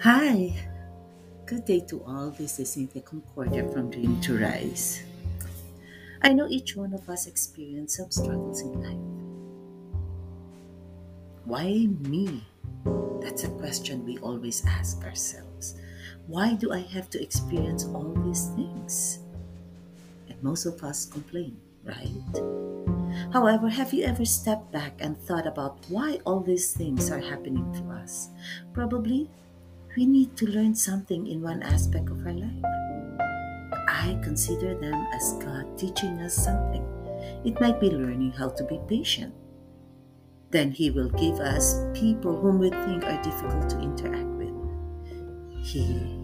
Hi, good day to all. This is Cynthia Concordia from Dream to Rise. I know each one of us experience some struggles in life. Why me? That's a question we always ask ourselves. Why do I have to experience all these things? And most of us complain, right? However, have you ever stepped back and thought about why all these things are happening to us? Probably we need to learn something in one aspect of our life. I consider them as God teaching us something. It might be learning how to be patient. Then He will give us people whom we think are difficult to interact with. He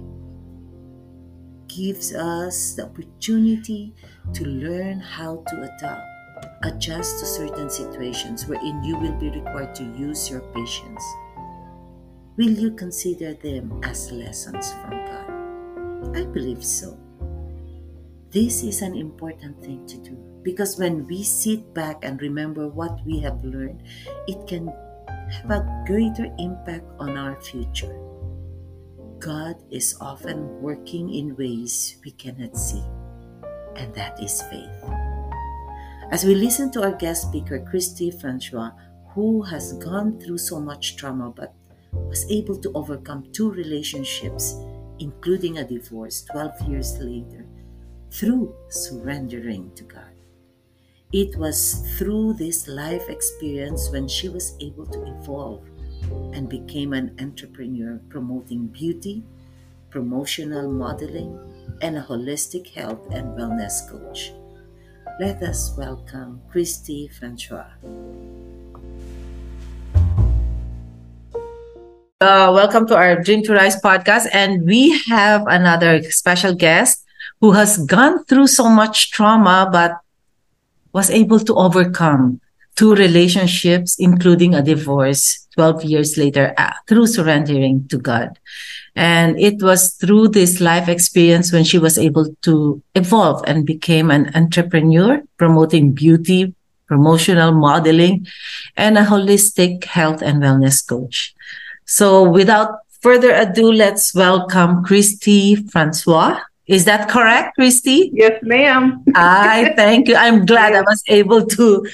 gives us the opportunity to learn how to adapt, adjust to certain situations wherein you will be required to use your patience Will you consider them as lessons from God? I believe so. This is an important thing to do because when we sit back and remember what we have learned, it can have a greater impact on our future. God is often working in ways we cannot see, and that is faith. As we listen to our guest speaker, Christy Francois, who has gone through so much trauma but was able to overcome two relationships, including a divorce 12 years later, through surrendering to God. It was through this life experience when she was able to evolve and became an entrepreneur promoting beauty, promotional modeling, and a holistic health and wellness coach. Let us welcome Christy Francois. Uh, welcome to our Dream to Rise podcast. And we have another special guest who has gone through so much trauma, but was able to overcome two relationships, including a divorce 12 years later uh, through surrendering to God. And it was through this life experience when she was able to evolve and became an entrepreneur promoting beauty, promotional modeling, and a holistic health and wellness coach. So without further ado, let's welcome Christy Francois. Is that correct, Christy? Yes, ma'am. I thank you. I'm glad yes. I was able to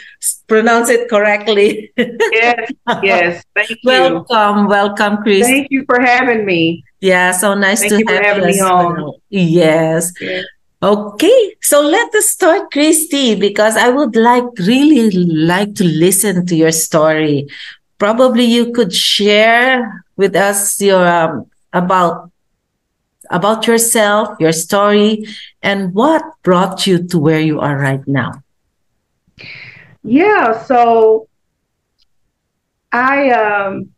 pronounce it correctly. yes, yes. Thank you. Welcome, welcome, Christy. Thank you for having me. Yeah, so nice thank to you have having me on. Yes. yes. Okay, so let us start, Christy, because I would like really like to listen to your story probably you could share with us your um, about about yourself, your story, and what brought you to where you are right now. Yeah, so I um,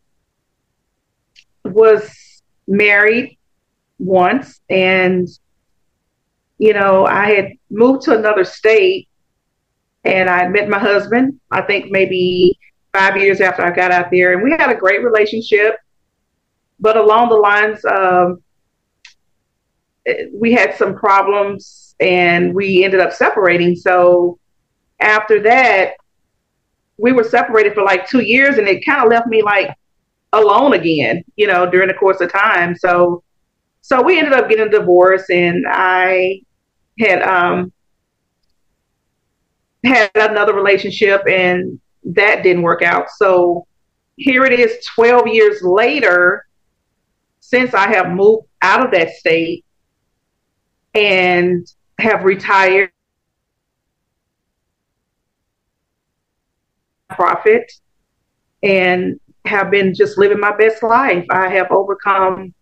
was married once, and you know, I had moved to another state, and I met my husband. I think maybe five years after I got out there, and we had a great relationship. But along the lines we had some problems, and we ended up separating. So after that, we were separated for like two years, and it kind of left me like alone again, you know, during the course of time. So, so we ended up getting a divorce, and I had um had another relationship, and that didn't work out. So here it is 12 years later since I have moved out of that state and have retired profit and have been just living my best life. I have overcome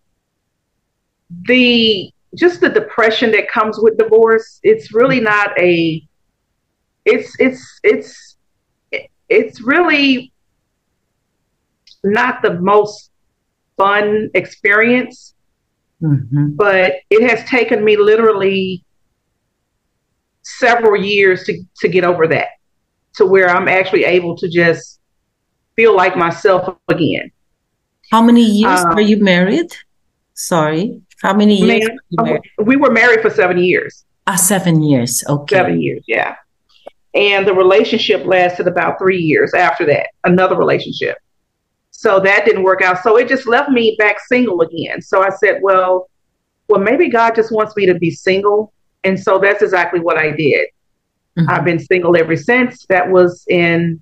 the just the depression that comes with divorce. It's really not a it's it's it's it's really not the most fun experience, mm-hmm. but it has taken me literally several years to, to get over that, to where I'm actually able to just feel like myself again. How many years um, are you married? Sorry. How many years? Man, we were married for seven years. Ah, seven years. Okay. Seven years, yeah. And the relationship lasted about three years after that, another relationship. So that didn't work out. So it just left me back single again. So I said, well, well, maybe God just wants me to be single. And so that's exactly what I did. Mm-hmm. I've been single ever since. That was in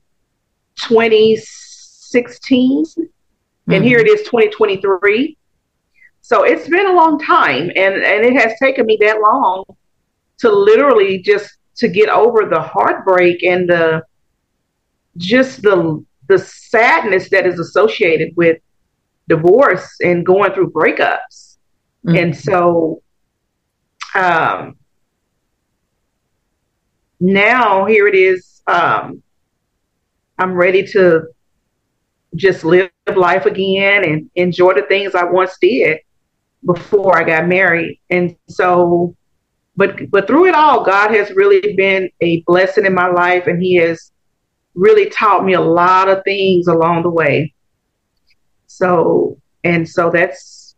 2016. Mm-hmm. And here it is 2023. So it's been a long time and, and it has taken me that long to literally just to get over the heartbreak and the just the the sadness that is associated with divorce and going through breakups. Mm-hmm. And so um now here it is um I'm ready to just live life again and enjoy the things I once did before I got married. And so, but but through it all, God has really been a blessing in my life, and He has really taught me a lot of things along the way. So and so that's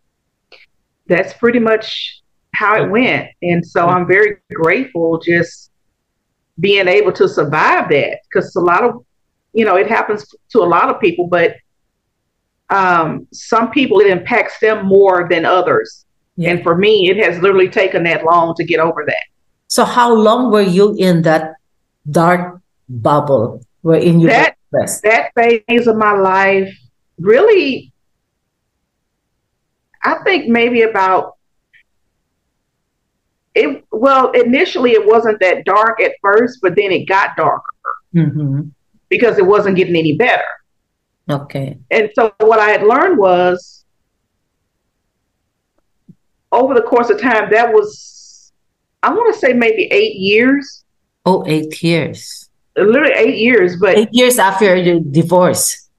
that's pretty much how it went. And so I'm very grateful just being able to survive that because a lot of you know it happens to a lot of people, but um, some people it impacts them more than others. Yeah. And for me, it has literally taken that long to get over that. So, how long were you in that dark bubble? Where in your that that phase of my life really, I think maybe about it. Well, initially it wasn't that dark at first, but then it got darker mm-hmm. because it wasn't getting any better. Okay. And so what I had learned was over the course of time, that was, I want to say maybe eight years. Oh, eight years. Literally eight years, but eight years after your divorce.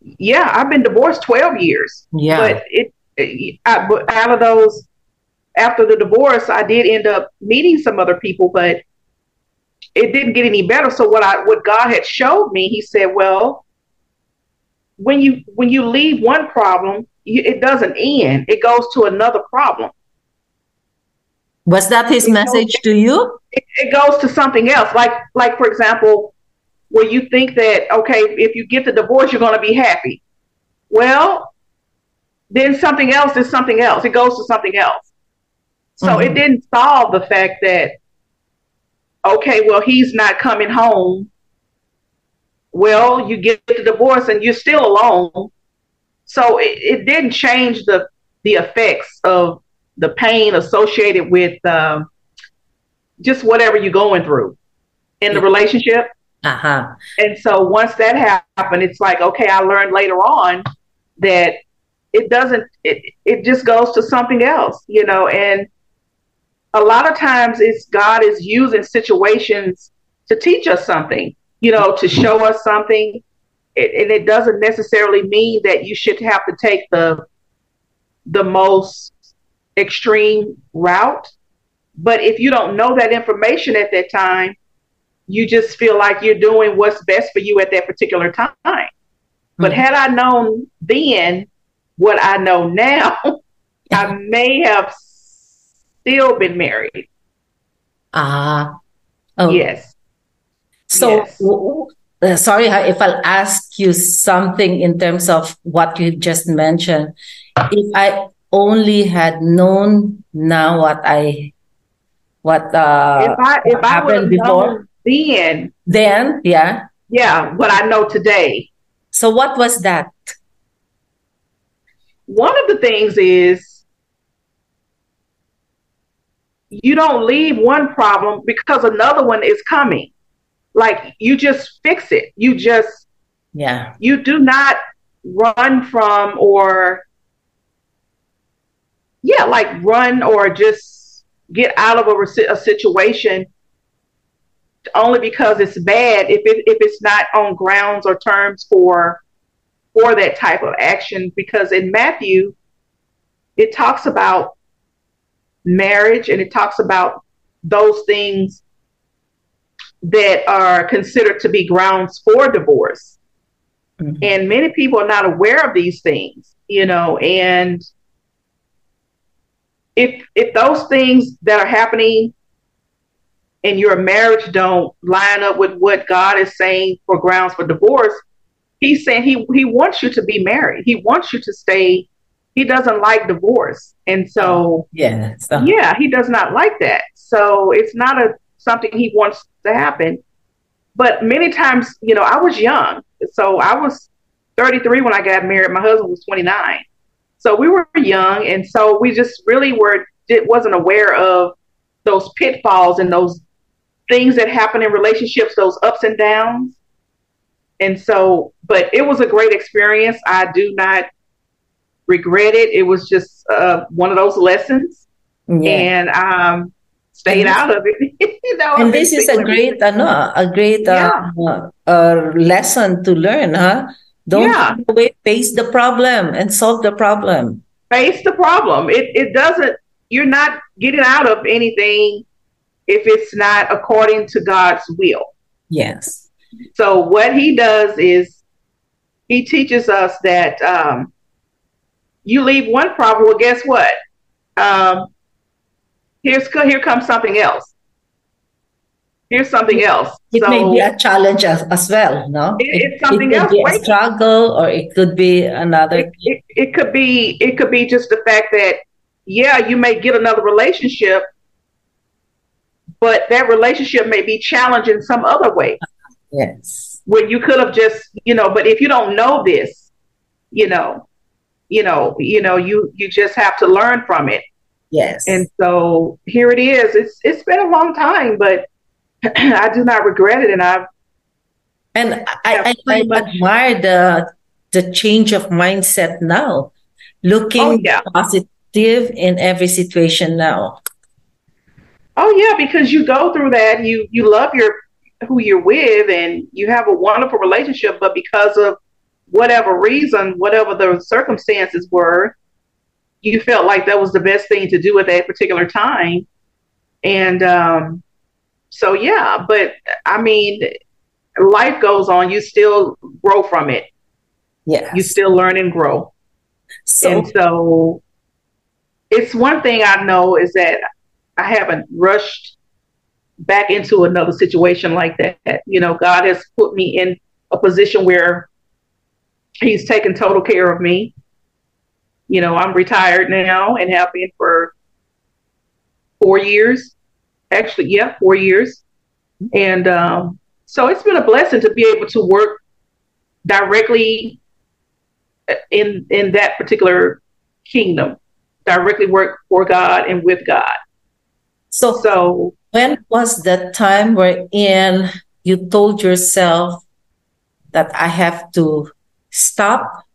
Yeah, I've been divorced 12 years. Yeah. But it, it I, but out of those, after the divorce, I did end up meeting some other people, but it didn't get any better. So what I, what God had showed me, he said, well, when you when you leave one problem, it doesn't end. It goes to another problem. Was that his it message goes, to you? It, it goes to something else. Like like for example, where you think that okay, if you get the divorce, you're going to be happy. Well, then something else is something else. It goes to something else. So mm-hmm. it didn't solve the fact that okay, well, he's not coming home well, you get the divorce and you're still alone. So it, it didn't change the the effects of the pain associated with uh, just whatever you're going through in the relationship. Uh-huh. And so once that happened, it's like, okay, I learned later on that it doesn't it, it just goes to something else, you know, and a lot of times it's God is using situations to teach us something you know, to show us something. It, and it doesn't necessarily mean that you should have to take the the most extreme route. But if you don't know that information at that time, you just feel like you're doing what's best for you at that particular time. Mm-hmm. But had I known then what I know now, I may have still been married. Ah. Uh, oh. Yes. So, yes. Uh, sorry if I'll ask you something in terms of what you just mentioned. If I only had known now what I what uh if I if I happened before then then yeah yeah what I know today. So what was that? One of the things is you don't leave one problem because another one is coming like you just fix it. You just yeah. You do not run from or yeah, like run or just get out of a, a situation only because it's bad if it if it's not on grounds or terms for for that type of action because in Matthew it talks about marriage and it talks about those things that are considered to be grounds for divorce. Mm-hmm. And many people are not aware of these things, you know, and if if those things that are happening in your marriage don't line up with what God is saying for grounds for divorce, he's saying he he wants you to be married. He wants you to stay. He doesn't like divorce, and so yeah, so. yeah, he does not like that. So it's not a something he wants to happen. But many times, you know, I was young, so I was 33 when I got married. My husband was 29, so we were young, and so we just really were it wasn't aware of those pitfalls and those things that happen in relationships, those ups and downs. And so, but it was a great experience. I do not regret it. It was just uh, one of those lessons, yeah. and um, stayed out of it. you know, and this is a great, uh, no, a great uh, yeah. uh, lesson to learn, huh? Don't yeah. face the problem and solve the problem. Face the problem. It it doesn't. You're not getting out of anything if it's not according to God's will. Yes. So what he does is he teaches us that um, you leave one problem. Well, guess what? Um, here's here comes something else. Here's something else. It so, may be a challenge as, as well, no? It, it's something it else. Be a struggle, or it could be another. It, it, it could be. It could be just the fact that yeah, you may get another relationship, but that relationship may be challenged in some other way. Yes. Where you could have just, you know, but if you don't know this, you know, you know, you know, you you just have to learn from it. Yes. And so here it is. It's it's been a long time, but I do not regret it, and I've and I, I, I admire the the change of mindset now, looking oh, yeah. positive in every situation now. Oh yeah, because you go through that, you you love your who you're with, and you have a wonderful relationship, but because of whatever reason, whatever the circumstances were, you felt like that was the best thing to do at that particular time, and um, so yeah. But I mean, life goes on. You still grow from it. Yeah, you still learn and grow. So, and so it's one thing I know is that I haven't rushed back into another situation like that. You know, God has put me in a position where He's taken total care of me. You know, I'm retired now and have been for four years. Actually, yeah, four years. And um, so it's been a blessing to be able to work directly in in that particular kingdom, directly work for God and with God. So, so when was the time wherein you told yourself that I have to stop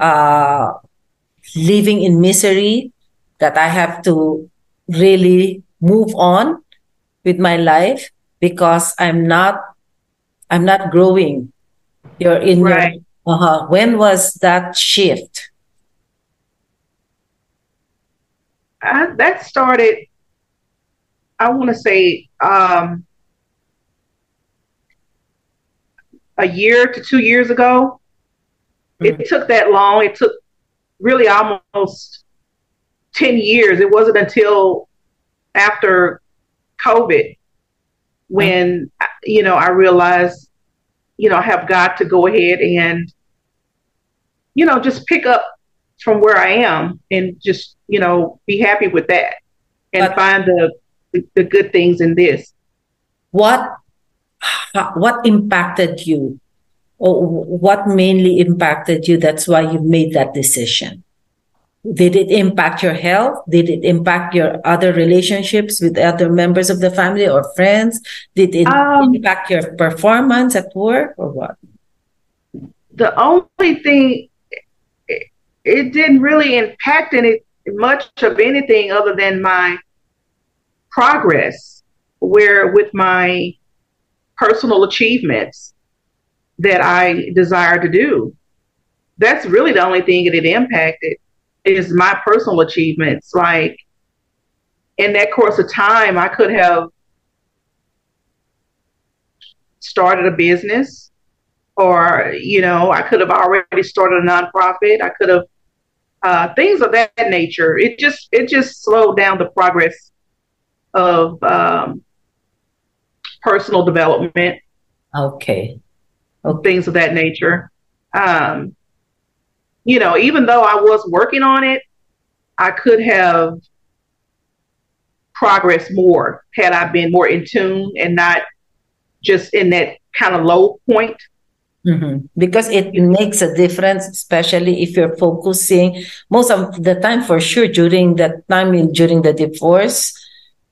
uh, living in misery, that I have to really move on with my life because I'm not I'm not growing. You're in right. your uh-huh. when was that shift? Uh, that started I want to say um, a year to two years ago. Mm-hmm. It took that long. It took really almost 10 years. It wasn't until after COVID when, you know, I realized, you know, I have got to go ahead and, you know, just pick up from where I am and just, you know, be happy with that and but, find the, the good things in this. What what impacted you or what mainly impacted you that's why you made that decision? Did it impact your health? Did it impact your other relationships with other members of the family or friends? Did it um, impact your performance at work or what? The only thing it, it didn't really impact any much of anything other than my progress where with my personal achievements that I desire to do. That's really the only thing that it impacted is my personal achievements. Like in that course of time, I could have started a business or, you know, I could have already started a nonprofit. I could have uh, things of that nature. It just it just slowed down the progress of um, personal development. Okay. Okay. things of that nature. Um, you know, even though I was working on it, I could have progressed more had I been more in tune and not just in that kind of low point. Mm-hmm. Because it makes a difference, especially if you're focusing most of the time, for sure, during that time during the divorce,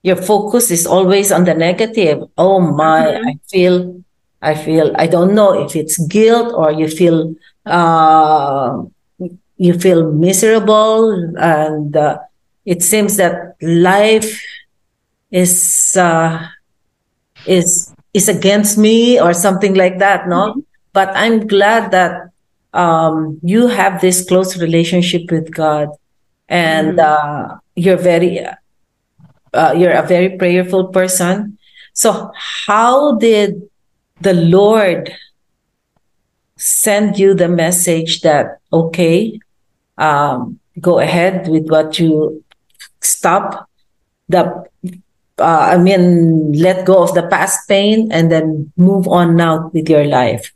your focus is always on the negative. Oh my, mm-hmm. I feel, I feel, I don't know if it's guilt or you feel, uh, you feel miserable, and uh, it seems that life is uh, is is against me or something like that. No. Mm-hmm but I'm glad that um, you have this close relationship with God, and mm. uh, you're very uh, you're a very prayerful person. So, how did the Lord send you the message that okay, um, go ahead with what you stop the uh, I mean, let go of the past pain and then move on now with your life.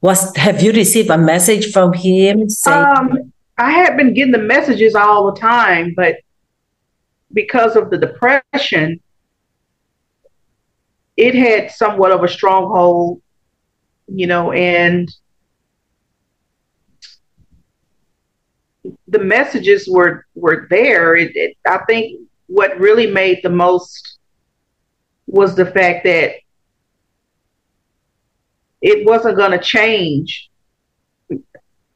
Was have you received a message from him saying um, i had been getting the messages all the time but because of the depression it had somewhat of a stronghold you know and the messages were were there it, it, i think what really made the most was the fact that it wasn't going to change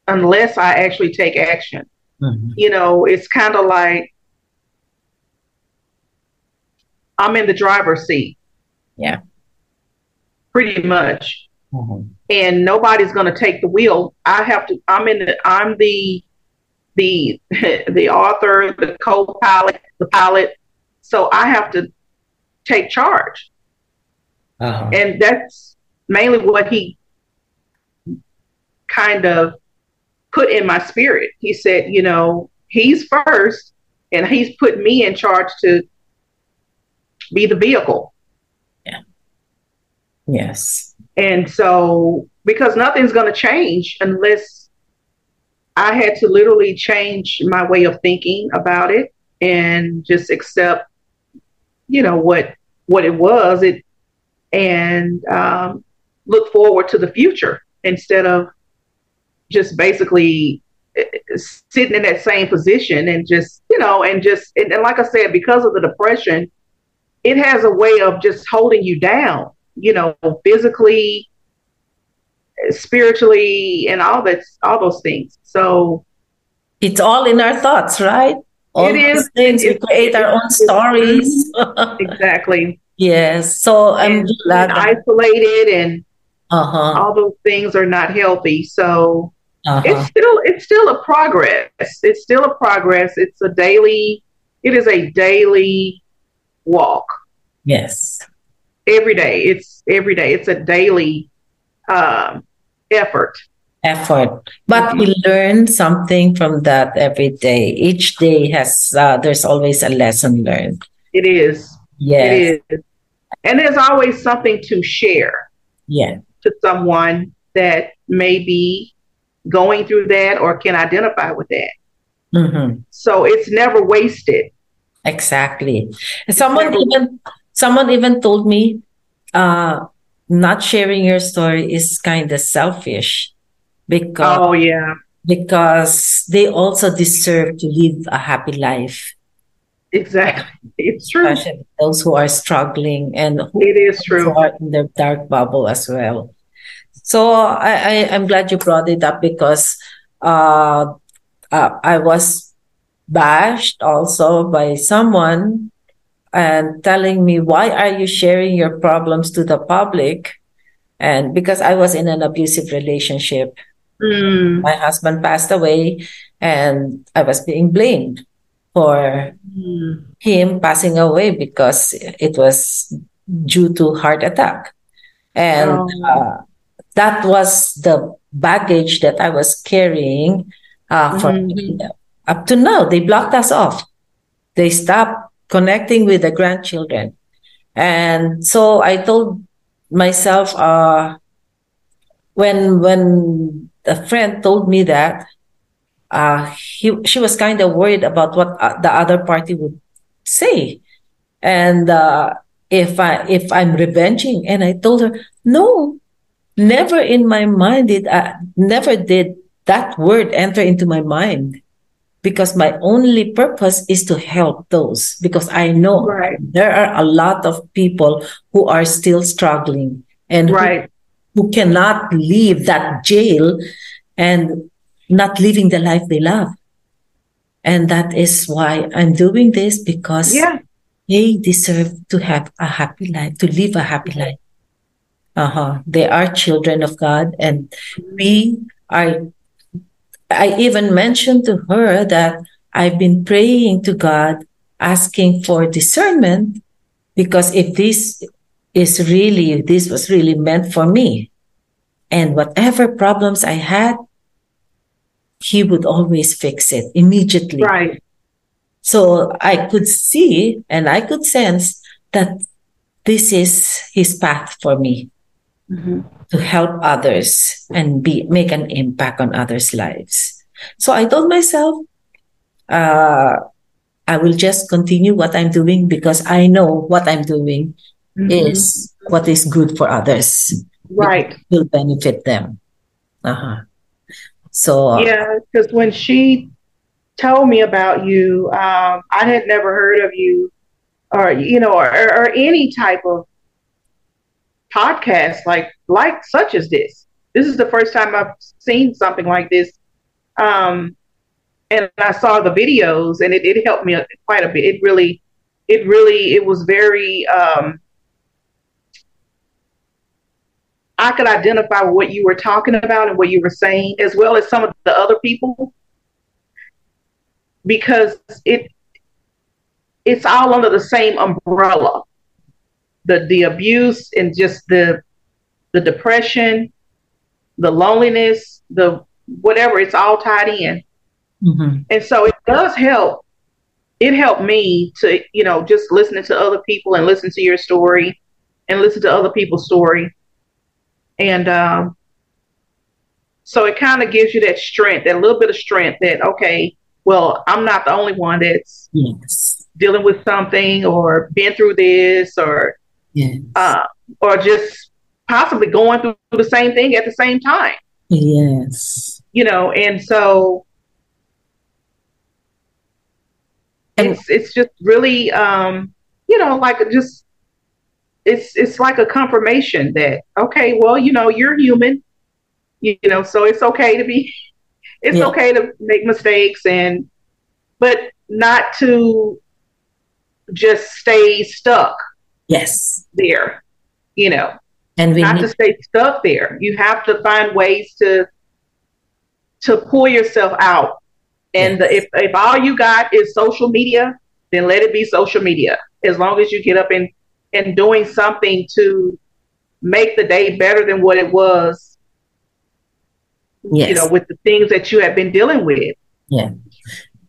unless I actually take action. Mm-hmm. You know, it's kind of like I'm in the driver's seat. Yeah. Pretty much. Mm-hmm. And nobody's going to take the wheel. I have to I'm in the I'm the the the author, the co-pilot, the pilot. So I have to take charge. Uh-huh. And that's mainly what he kind of put in my spirit. He said, you know, he's first and he's put me in charge to be the vehicle. Yes. And so because nothing's going to change unless I had to literally change my way of thinking about it and just accept you know what what it was it and um, look forward to the future instead of just basically eh, eh, sitting in that same position and just you know and just and, and, like i said because of the depression it has a way of just holding you down you know physically spiritually and all that all those things so it's all in our thoughts right all it is things we create our own stories exactly yes so i'm glad isolated and uh-huh. All those things are not healthy. So uh-huh. it's still it's still a progress. It's still a progress. It's a daily. It is a daily walk. Yes. Every day. It's every day. It's a daily um, effort. Effort, but mm-hmm. we learn something from that every day. Each day has uh, there's always a lesson learned. It is. Yes. It is. And there's always something to share. Yeah to someone that may be going through that or can identify with that. Mm-hmm. So it's never wasted. Exactly. Someone even someone even told me uh, not sharing your story is kind of selfish because oh yeah because they also deserve to live a happy life. Exactly, it's true. Especially those who are struggling and who it is true are in their dark bubble as well. So I, I am glad you brought it up because uh, uh, I was bashed also by someone and telling me why are you sharing your problems to the public and because i was in an abusive relationship mm. my husband passed away and i was being blamed for mm. him passing away because it was due to heart attack and oh. uh, that was the baggage that I was carrying uh, from mm-hmm. up to now. They blocked us off. They stopped connecting with the grandchildren. And so I told myself, uh, when when a friend told me that, uh, he she was kind of worried about what uh, the other party would say, and uh, if I if I'm revenging, and I told her no, never in my mind did I never did that word enter into my mind because my only purpose is to help those because I know right. there are a lot of people who are still struggling and right. who, who cannot leave that jail and not living the life they love. And that is why I'm doing this because yeah. they deserve to have a happy life, to live a happy life. Uh-huh. They are children of God and we are I even mentioned to her that I've been praying to God, asking for discernment, because if this is really, if this was really meant for me, and whatever problems I had, He would always fix it immediately. Right. So I could see and I could sense that this is His path for me. Mm-hmm to help others and be make an impact on others' lives. So I told myself, uh, I will just continue what I'm doing because I know what I'm doing mm-hmm. is what is good for others. Right. It will benefit them. Uh-huh. So yeah, because when she told me about you, um, I had never heard of you, or you know, or, or any type of podcast like like such as this. This is the first time I've seen something like this. Um, and I saw the videos and it, it helped me quite a bit. It really, it really, it was very, um, I could identify what you were talking about and what you were saying, as well as some of the other people, because it it's all under the same umbrella. The the abuse and just the the depression, the loneliness, the whatever, it's all tied in. Mm-hmm. And so it does help. It helped me to, you know, just listening to other people and listen to your story and listen to other people's story. And um, so it kind of gives you that strength, that little bit of strength that, okay, well, I'm not the only one that's yes. dealing with something or been through this or, yes. uh, or just possibly going through the same thing at the same time. Yes. You know, and so it's it's just really um, you know, like just it's it's like a confirmation that okay, well, you know, you're human. You, you know, so it's okay to be it's yeah. okay to make mistakes and but not to just stay stuck. Yes. There. You know and we not need- to stay stuck there. You have to find ways to to pull yourself out. And yes. the, if if all you got is social media, then let it be social media. As long as you get up and and doing something to make the day better than what it was. Yes. You know, with the things that you have been dealing with. Yeah.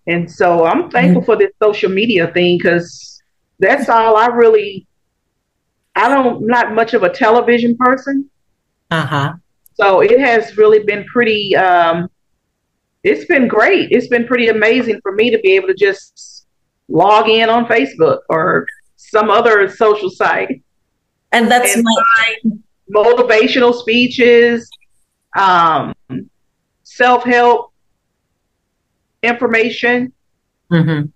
And so I'm thankful mm-hmm. for this social media thing because that's all I really I don't not much of a television person. Uh huh. So it has really been pretty. Um, it's been great. It's been pretty amazing for me to be able to just log in on Facebook or some other social site. And that's and my motivational speeches, um, self help information, mm-hmm.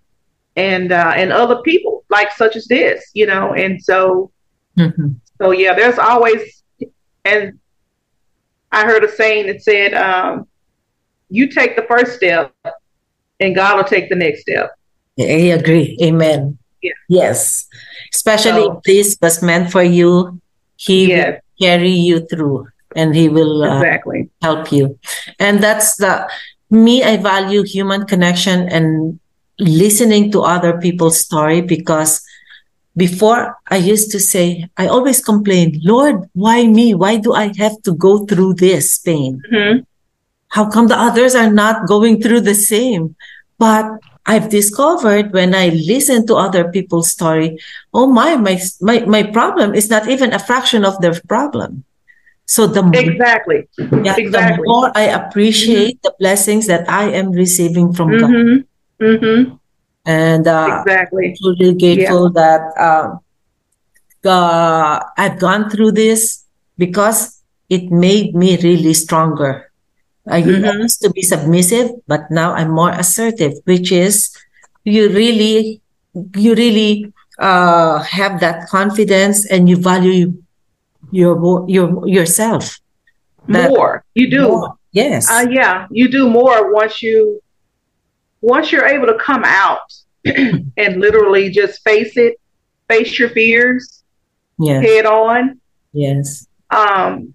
and uh, and other people like such as this, you know. And so Mm-hmm. So yeah, there's always, and I heard a saying that said, um, "You take the first step, and God will take the next step." I agree. Amen. Yeah. Yes, especially so, if this was meant for you, He yes. will carry you through, and He will uh, exactly help you. And that's the me. I value human connection and listening to other people's story because before I used to say, I always complain, Lord, why me? Why do I have to go through this pain? Mm-hmm. How come the others are not going through the same? But I've discovered when I listen to other people's story, oh my, my, my, my problem is not even a fraction of their problem. So the exactly, yeah, exactly. the more I appreciate mm-hmm. the blessings that I am receiving from mm-hmm. God. And uh, exactly, truly grateful yeah. that um, uh, I've gone through this because it made me really stronger. I mm-hmm. used to be submissive, but now I'm more assertive, which is you really, you really uh, have that confidence and you value your your yourself more. You do. More. Yes. Uh, yeah, you do more once you once you're able to come out and literally just face it, face your fears, yes. head on. Yes. Um,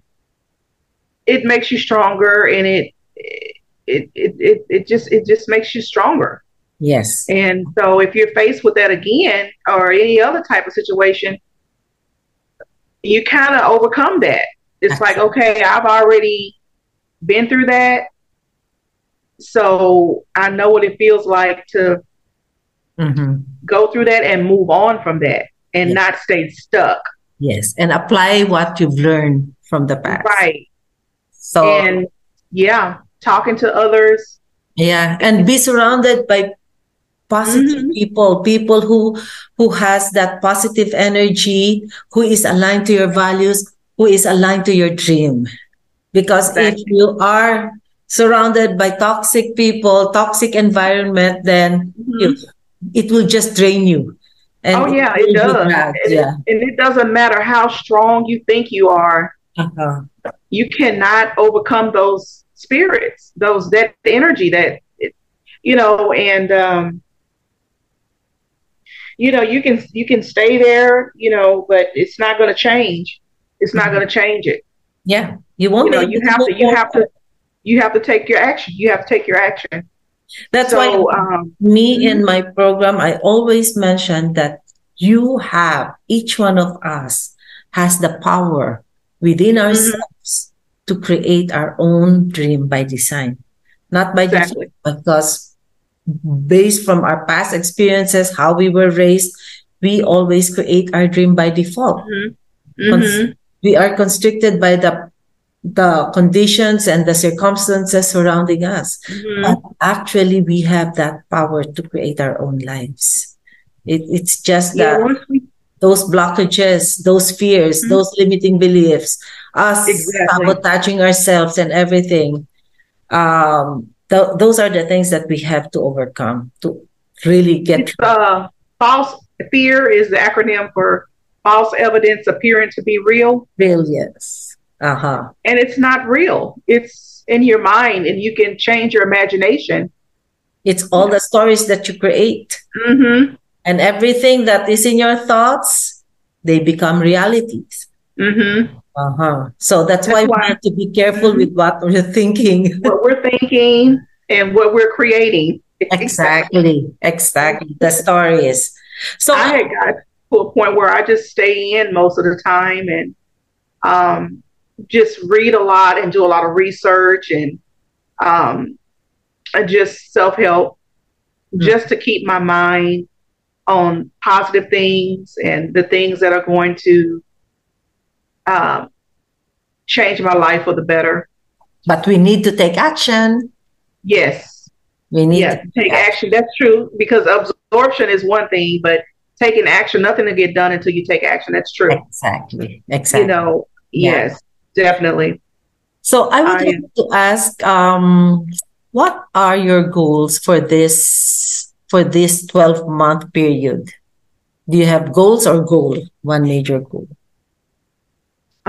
it makes you stronger, and it it, it it it just it just makes you stronger. Yes. And so if you're faced with that again or any other type of situation, you kind of overcome that. It's like, okay, I've already been through that. So I know what it feels like to mm-hmm. go through that and move on from that and yes. not stay stuck. Yes. And apply what you've learned from the past. Right. So, and yeah, talking to others. Yeah. And be surrounded by positive mm-hmm. people people who who has that positive energy who is aligned to your values who is aligned to your dream because exactly. if you are surrounded by toxic people toxic environment then mm-hmm. you, it will just drain you and oh yeah it, it does and, yeah. and it doesn't matter how strong you think you are uh-huh. you cannot overcome those spirits those that energy that you know and um you know, you can you can stay there, you know, but it's not going to change. It's not going to change it. Yeah, you won't. You know, you have to. You have to. You have to take your action. You have to take your action. That's so, why um, me in my program, I always mention that you have each one of us has the power within mm-hmm. ourselves mm-hmm. to create our own dream by design, not by exactly. design, because based from our past experiences, how we were raised, we always create our dream by default. Mm-hmm. Mm-hmm. We are constricted by the the conditions and the circumstances surrounding us. Mm-hmm. But actually, we have that power to create our own lives. It, it's just yeah, that we... those blockages, those fears, mm-hmm. those limiting beliefs, us exactly. sabotaging ourselves and everything. Um, th- those are the things that we have to overcome to really get. Uh, false fear is the acronym for false evidence appearing to be real. Real, yes. Uh huh. And it's not real. It's in your mind, and you can change your imagination. It's all the stories that you create. Mm-hmm. And everything that is in your thoughts, they become realities. Mm-hmm. Uh-huh. So that's, that's why, why, we have to be careful with what we're thinking. What we're thinking and what we're creating. Exactly. Exactly. The story is. So I had got to a point where I just stay in most of the time and um, just read a lot and do a lot of research and um, just self help, mm-hmm. just to keep my mind on positive things and the things that are going to um, change my life for the better. But we need to take action. Yes. We need yes, to take action. action. That's true because absorption is one thing, but taking action, nothing to get done until you take action. That's true. Exactly. Exactly. You know, yes, yeah. Definitely. So I would I, like to ask, um, what are your goals for this for this 12 month period? Do you have goals or goal? One major goal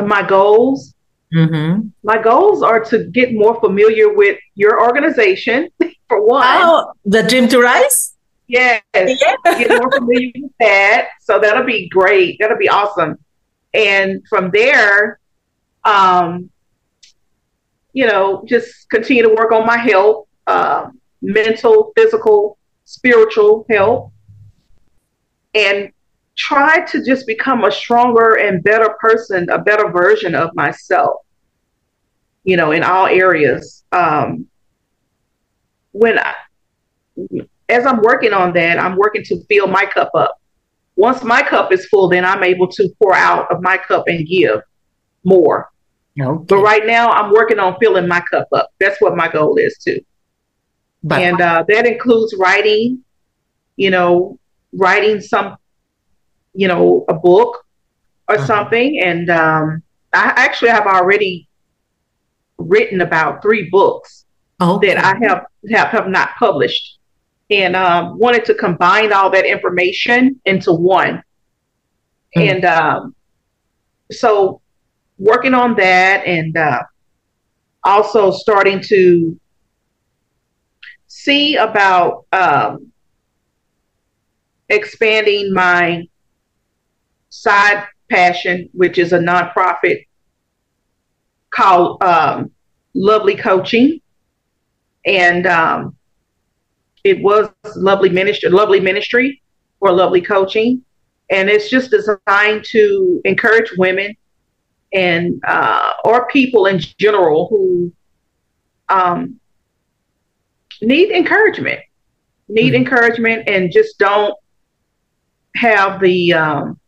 my goals. Mm-hmm. My goals are to get more familiar with your organization, for one. Oh, the Dream to Rise? Yes. Yeah. get more familiar with that. So that'll be great. That'll be awesome. And from there, um, you know, just continue to work on my health, uh, mental, physical, spiritual health, and try to just become a stronger and better person, a better version of myself, you know, in all areas. Um, when I, as I'm working on that, I'm working to fill my cup up. Once my cup is full, then I'm able to pour out of my cup and give more. Okay. But right now, I'm working on filling my cup up. That's what my goal is too. But and uh, that includes writing, you know, writing some, you know, a book or uh-huh. something. And um, I actually have already written about three books okay. that I have, have have not published, and um, wanted to combine all that information into one. Mm-hmm. And um, so, working on that, and uh, also starting to see about um, expanding my side passion, which is a nonprofit called um, Lovely Coaching, and um, it was Lovely Ministry, Lovely Ministry, or Lovely Coaching, and it's just designed to encourage women and uh, or people in general who um, need encouragement, need mm-hmm. encouragement, and just don't have the um,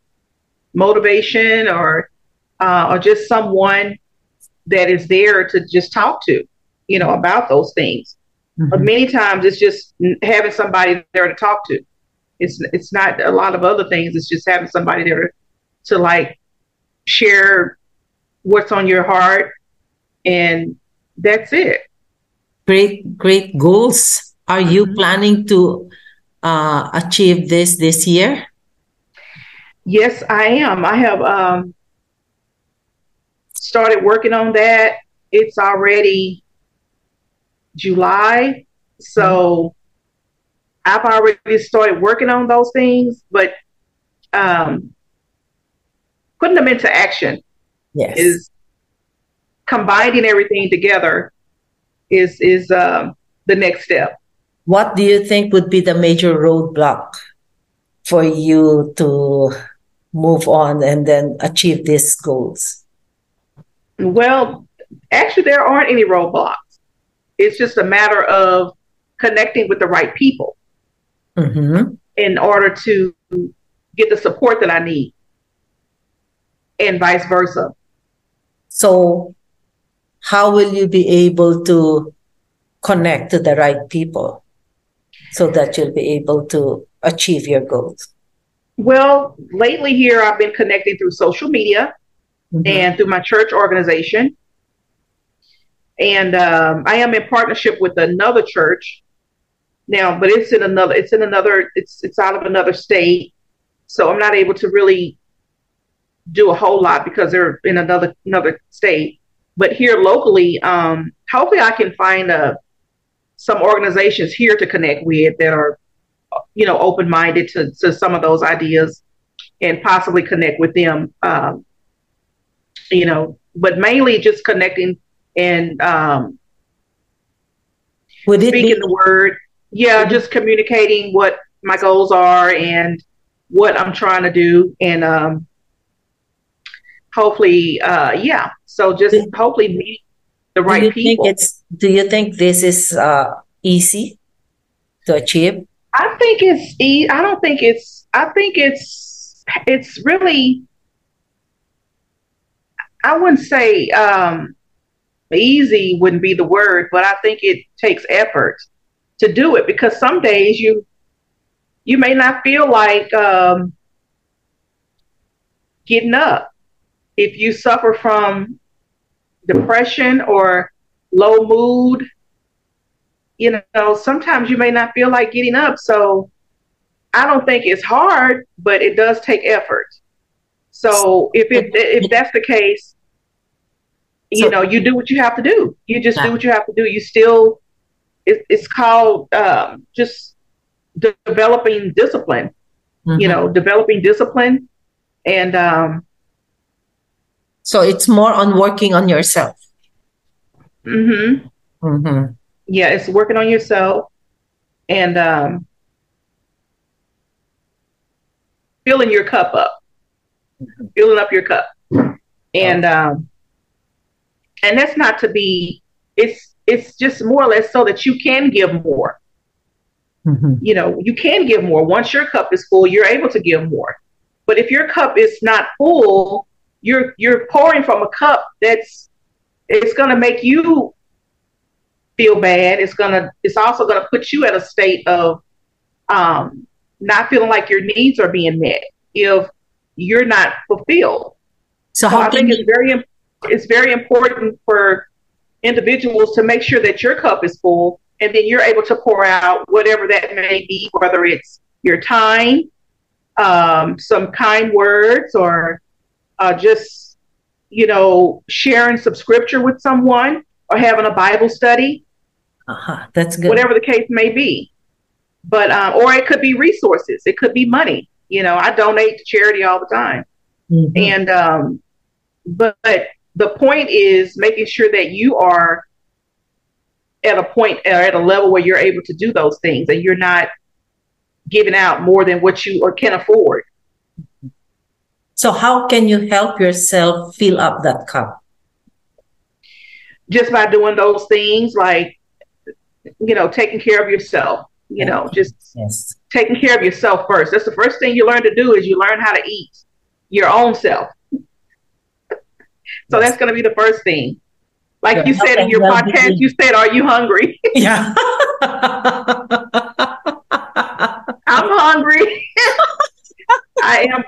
motivation or uh, or just someone that is there to just talk to, you know, about those things. Mm-hmm. But many times it's just having somebody there to talk to. It's it's not a lot of other things. It's just having somebody there to, to like share what's on your heart, and that's it. Great, great goals. Are you mm-hmm. planning to uh, achieve this this year? Yes, I am. I have um, started working on that. It's already July. So I've already started working on those things, but um, putting them into action yes. is combining everything together is is uh, the next step. What do you think would be the major roadblock for you to move on and then achieve these goals? Well, actually, there aren't any roadblocks. It's just a matter of connecting with the right people mm-hmm. in order to get the support that I need, and vice versa. So, how will you be able to connect to the right people so that you'll be able to achieve your goals? Well, lately here I've been connecting through social media mm-hmm. and through my church organization. And um, I am in partnership with another church now, but it's in another. It's in another. It's it's out of another state, so I'm not able to really do a whole lot because they're in another another state. But here locally, um, hopefully, I can find a uh, some organizations here to connect with that are, you know, open minded to to some of those ideas, and possibly connect with them. Um, you know, but mainly just connecting and um, Would it speaking be- the word. Yeah, just communicating what my goals are and what I'm trying to do, and um, hopefully, uh, yeah. So just do, hopefully meet the right do you people. Think it's, do you think this is uh, easy to achieve? I think it's. E- I don't think it's. I think it's. It's really I wouldn't say um, easy wouldn't be the word, but I think it takes effort to do it because some days you you may not feel like um, getting up. If you suffer from depression or low mood, you know, sometimes you may not feel like getting up. So I don't think it's hard, but it does take effort. So if it if that's the case, you know, you do what you have to do. You just yeah. do what you have to do. You still, it, it's called um, just de- developing discipline. Mm-hmm. You know, developing discipline, and um, so it's more on working on yourself. Hmm. Hmm. Yeah, it's working on yourself, and um, filling your cup up, mm-hmm. filling up your cup, and um, and that's not to be it's it's just more or less so that you can give more mm-hmm. you know you can give more once your cup is full you're able to give more but if your cup is not full you're you're pouring from a cup that's it's going to make you feel bad. It's going to, it's also going to put you at a state of um, not feeling like your needs are being met if you're not fulfilled. So, so I think you- it's very, it's very important for individuals to make sure that your cup is full and then you're able to pour out whatever that may be, whether it's your time, um, some kind words, or uh, just, you know, sharing some scripture with someone or having a Bible study. Uh-huh. That's good. Whatever the case may be. But, um, or it could be resources, it could be money. You know, I donate to charity all the time. Mm-hmm. And, um, but, but the point is making sure that you are at a point or at a level where you're able to do those things and you're not giving out more than what you or can afford. So how can you help yourself fill up that cup? Just by doing those things like you know, taking care of yourself, you know, just yes. taking care of yourself first. That's the first thing you learn to do is you learn how to eat your own self. so yes. that's going to be the first thing. Like you said in your podcast, you said, "Are you hungry?" Yeah. I'm hungry. I am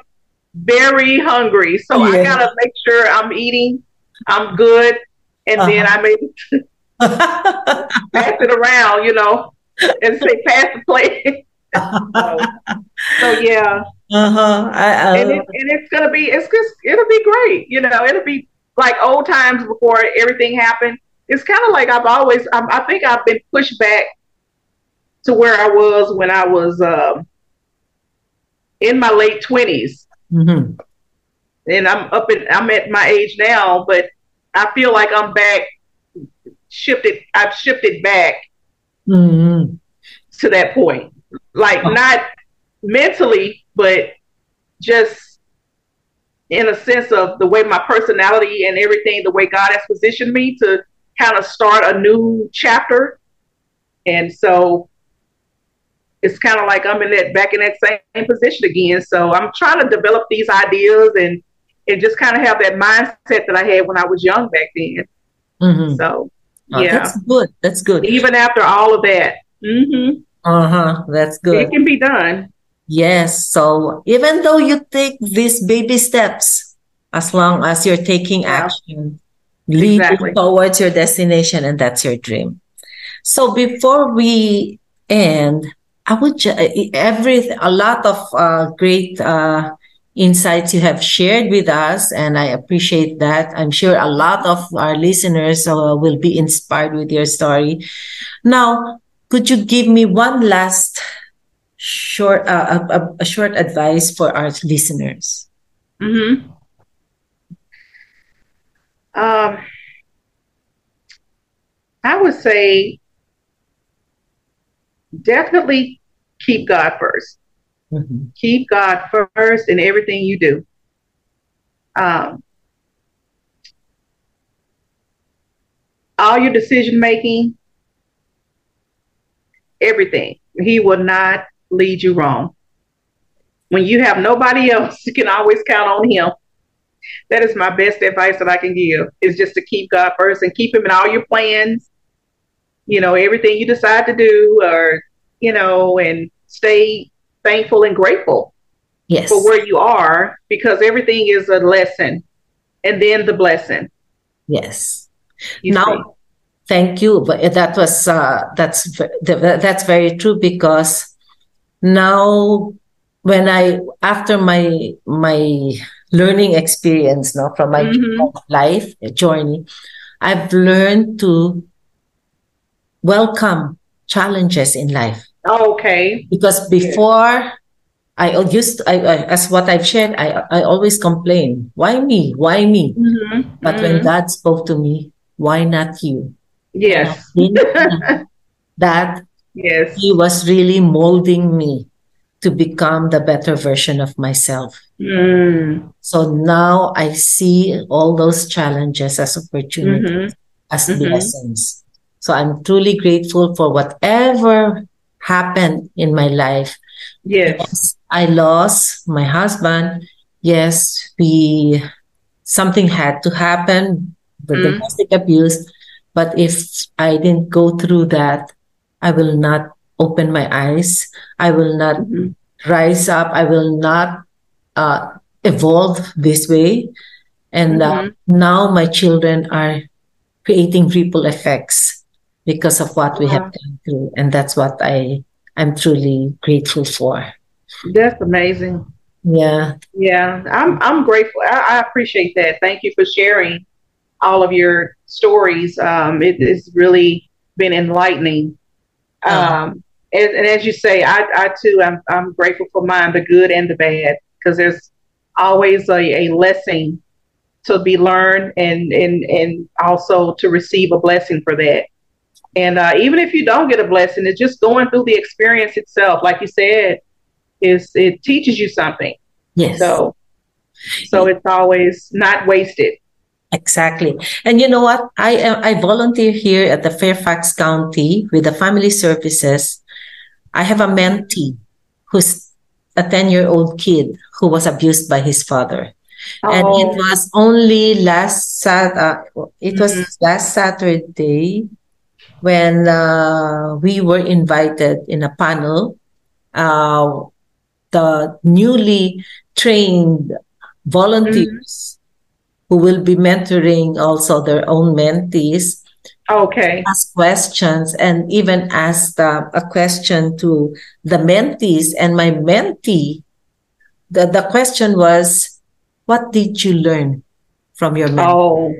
very hungry, so yeah. I gotta make sure I'm eating. I'm good, and uh-huh. then I may pass it around, you know, and say, "Pass the plate." so, so, yeah. Uh-huh. I, uh, and, it, and it's gonna be it's just it'll be great, you know. It'll be like old times before everything happened. It's kind of like I've always, I, I, think I've been pushed back to where I was when I was um, in my late 20s. Mm-hmm. And I'm up in, I'm at my age now, but I feel like I'm back, shifted, I've shifted back mm-hmm. to that point. Like, oh. not mentally, but just in a sense of the way my personality and everything, the way God has positioned me to kind of start a new chapter. And so it's kind of like I'm in that back in that same position again. So I'm trying to develop these ideas and and just kind of have that mindset that I had when I was young back then. Mm-hmm. So oh, yeah, that's good. That's good. Even after all of that. Mm-hmm. Uh huh. That's good. It can be done. Yes. So even though you take these baby steps, as long as you're taking yeah. action, leading exactly. towards your destination, and that's your dream. So before we end, I would ju- every a lot of uh, great uh, insights you have shared with us, and I appreciate that. I'm sure a lot of our listeners uh, will be inspired with your story. Now, could you give me one last short uh, a, a, short advice for our listeners? Mm-hmm. Um, I would say definitely keep God 1st mm-hmm. Keep God first in everything you do. Um, all your decision making, everything. He will not lead you wrong. When you have nobody else, you can always count on him. That is my best advice that I can give is just to keep God first and keep him in all your plans. You know, everything you decide to do or, you know, and stay thankful and grateful yes. for where you are because everything is a lesson and then the blessing. Yes. You now, see? thank you. But that was, uh, that's, that's very true because now when I after my my learning experience now from my mm-hmm. life journey, I've learned to welcome challenges in life. Okay. Because before I used I, I, as what I've shared, I I always complain. Why me? Why me? Mm-hmm. But mm-hmm. when God spoke to me, why not you? Yes. that Yes. He was really molding me to become the better version of myself. Mm. So now I see all those challenges as opportunities, mm-hmm. as mm-hmm. blessings. So I'm truly grateful for whatever happened in my life. Yes. yes. I lost my husband. Yes, we something had to happen the mm-hmm. domestic abuse. But if I didn't go through that, I will not open my eyes. I will not mm-hmm. rise up. I will not uh, evolve this way. And uh, mm-hmm. now my children are creating ripple effects because of what we have gone through. And that's what I, I'm truly grateful for. That's amazing. Yeah. Yeah. I'm I'm grateful. I, I, appreciate that. Thank you for sharing all of your stories. Um, it has really been enlightening. Uh-huh. Um, and, and, as you say, I, I too I'm I'm grateful for mine, the good and the bad, because there's always a, a lesson to be learned and and and also to receive a blessing for that. And uh, even if you don't get a blessing, it's just going through the experience itself. Like you said, is it teaches you something. Yes. So so it's always not wasted. Exactly. And you know what? I I volunteer here at the Fairfax County with the Family Services. I have a mentee who's a 10 year old kid who was abused by his father. Oh. And it oh. was only last sat uh, it was mm-hmm. last Saturday when uh, we were invited in a panel uh, the newly trained volunteers mm-hmm. who will be mentoring also their own mentees. Okay. Ask questions and even ask uh, a question to the mentees and my mentee. The, the question was, what did you learn from your mentee? Oh.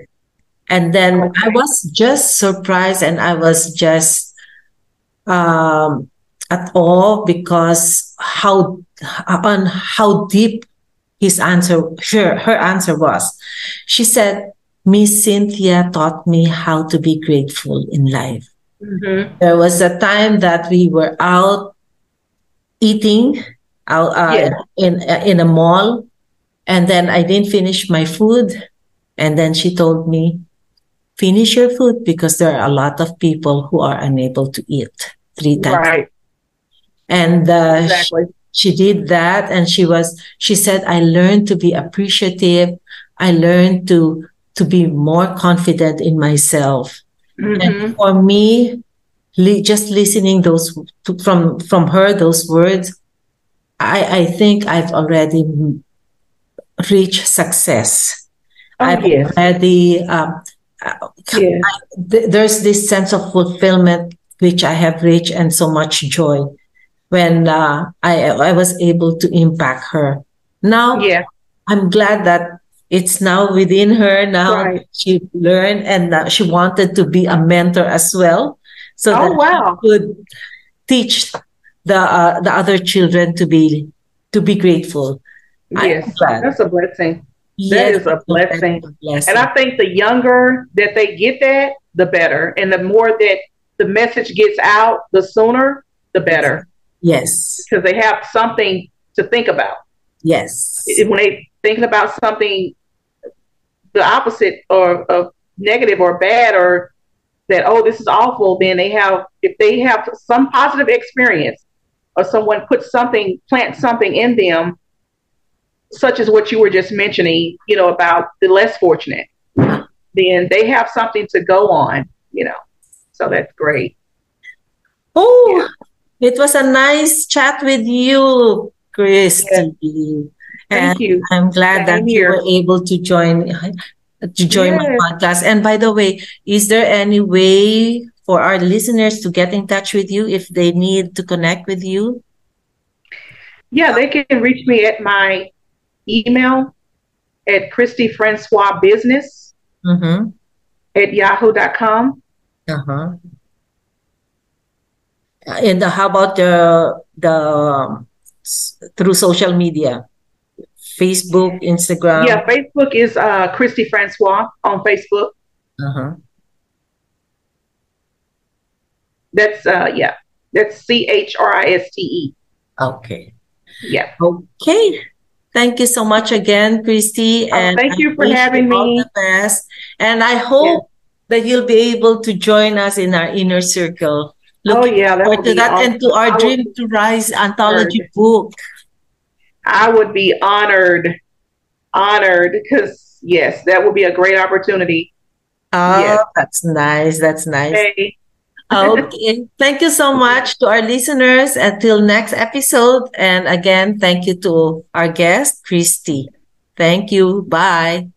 And then. I was just surprised and I was just um, at all because how on how deep his answer her her answer was she said miss cynthia taught me how to be grateful in life mm-hmm. there was a time that we were out eating out uh, yeah. in in a mall and then i didn't finish my food and then she told me finish your food because there are a lot of people who are unable to eat three times right and uh, exactly. she, she did that and she was she said i learned to be appreciative i learned to to be more confident in myself mm-hmm. and for me li- just listening those to, from from her those words i i think i've already reached success oh, i've yes. already um, I, th- there's this sense of fulfillment which i have reached and so much joy when uh, I I was able to impact her. Now, yeah, I'm glad that it's now within her. Now right. she learned and uh, she wanted to be a mentor as well, so oh, that wow. she could teach the uh, the other children to be to be grateful. Yes, that's a blessing. Yes, that is a blessing. a blessing. And I think the younger that they get that, the better. And the more that the message gets out, the sooner, the better. Yes. Because they have something to think about. Yes. When they thinking about something the opposite or of negative or bad or that oh this is awful, then they have if they have some positive experience or someone puts something plant something in them, such as what you were just mentioning, you know, about the less fortunate, then they have something to go on, you know. So that's great. Oh, yeah. It was a nice chat with you, Christe. Yes. Thank you. I'm glad that you were able to join to join yes. my podcast. And by the way, is there any way for our listeners to get in touch with you if they need to connect with you? Yeah, they can reach me at my email at Christe Francois Business mm-hmm. at yahoo.com. Uh-huh. And how about the the through social media? Facebook instagram? Yeah facebook is uh christe francois on facebook. Uh-huh. That's uh yeah. That's c-h-r-i-s-t-e okay. Yeah. Okay thank you so much again christe oh, and thank you for having you me best and i hope yeah. that you'll be able to join us in our inner circle oh, Looking oh yeah, that to that awesome. and to our Dream to Rise anthology honored. book. I would be honored, honored because yes, that would be a great opportunity Oh, yes. that's nice. That's nice. Hey. Okay. Thank you so much to our listeners. Until next episode. And again, thank you to our guest, Christe. Thank you. Bye.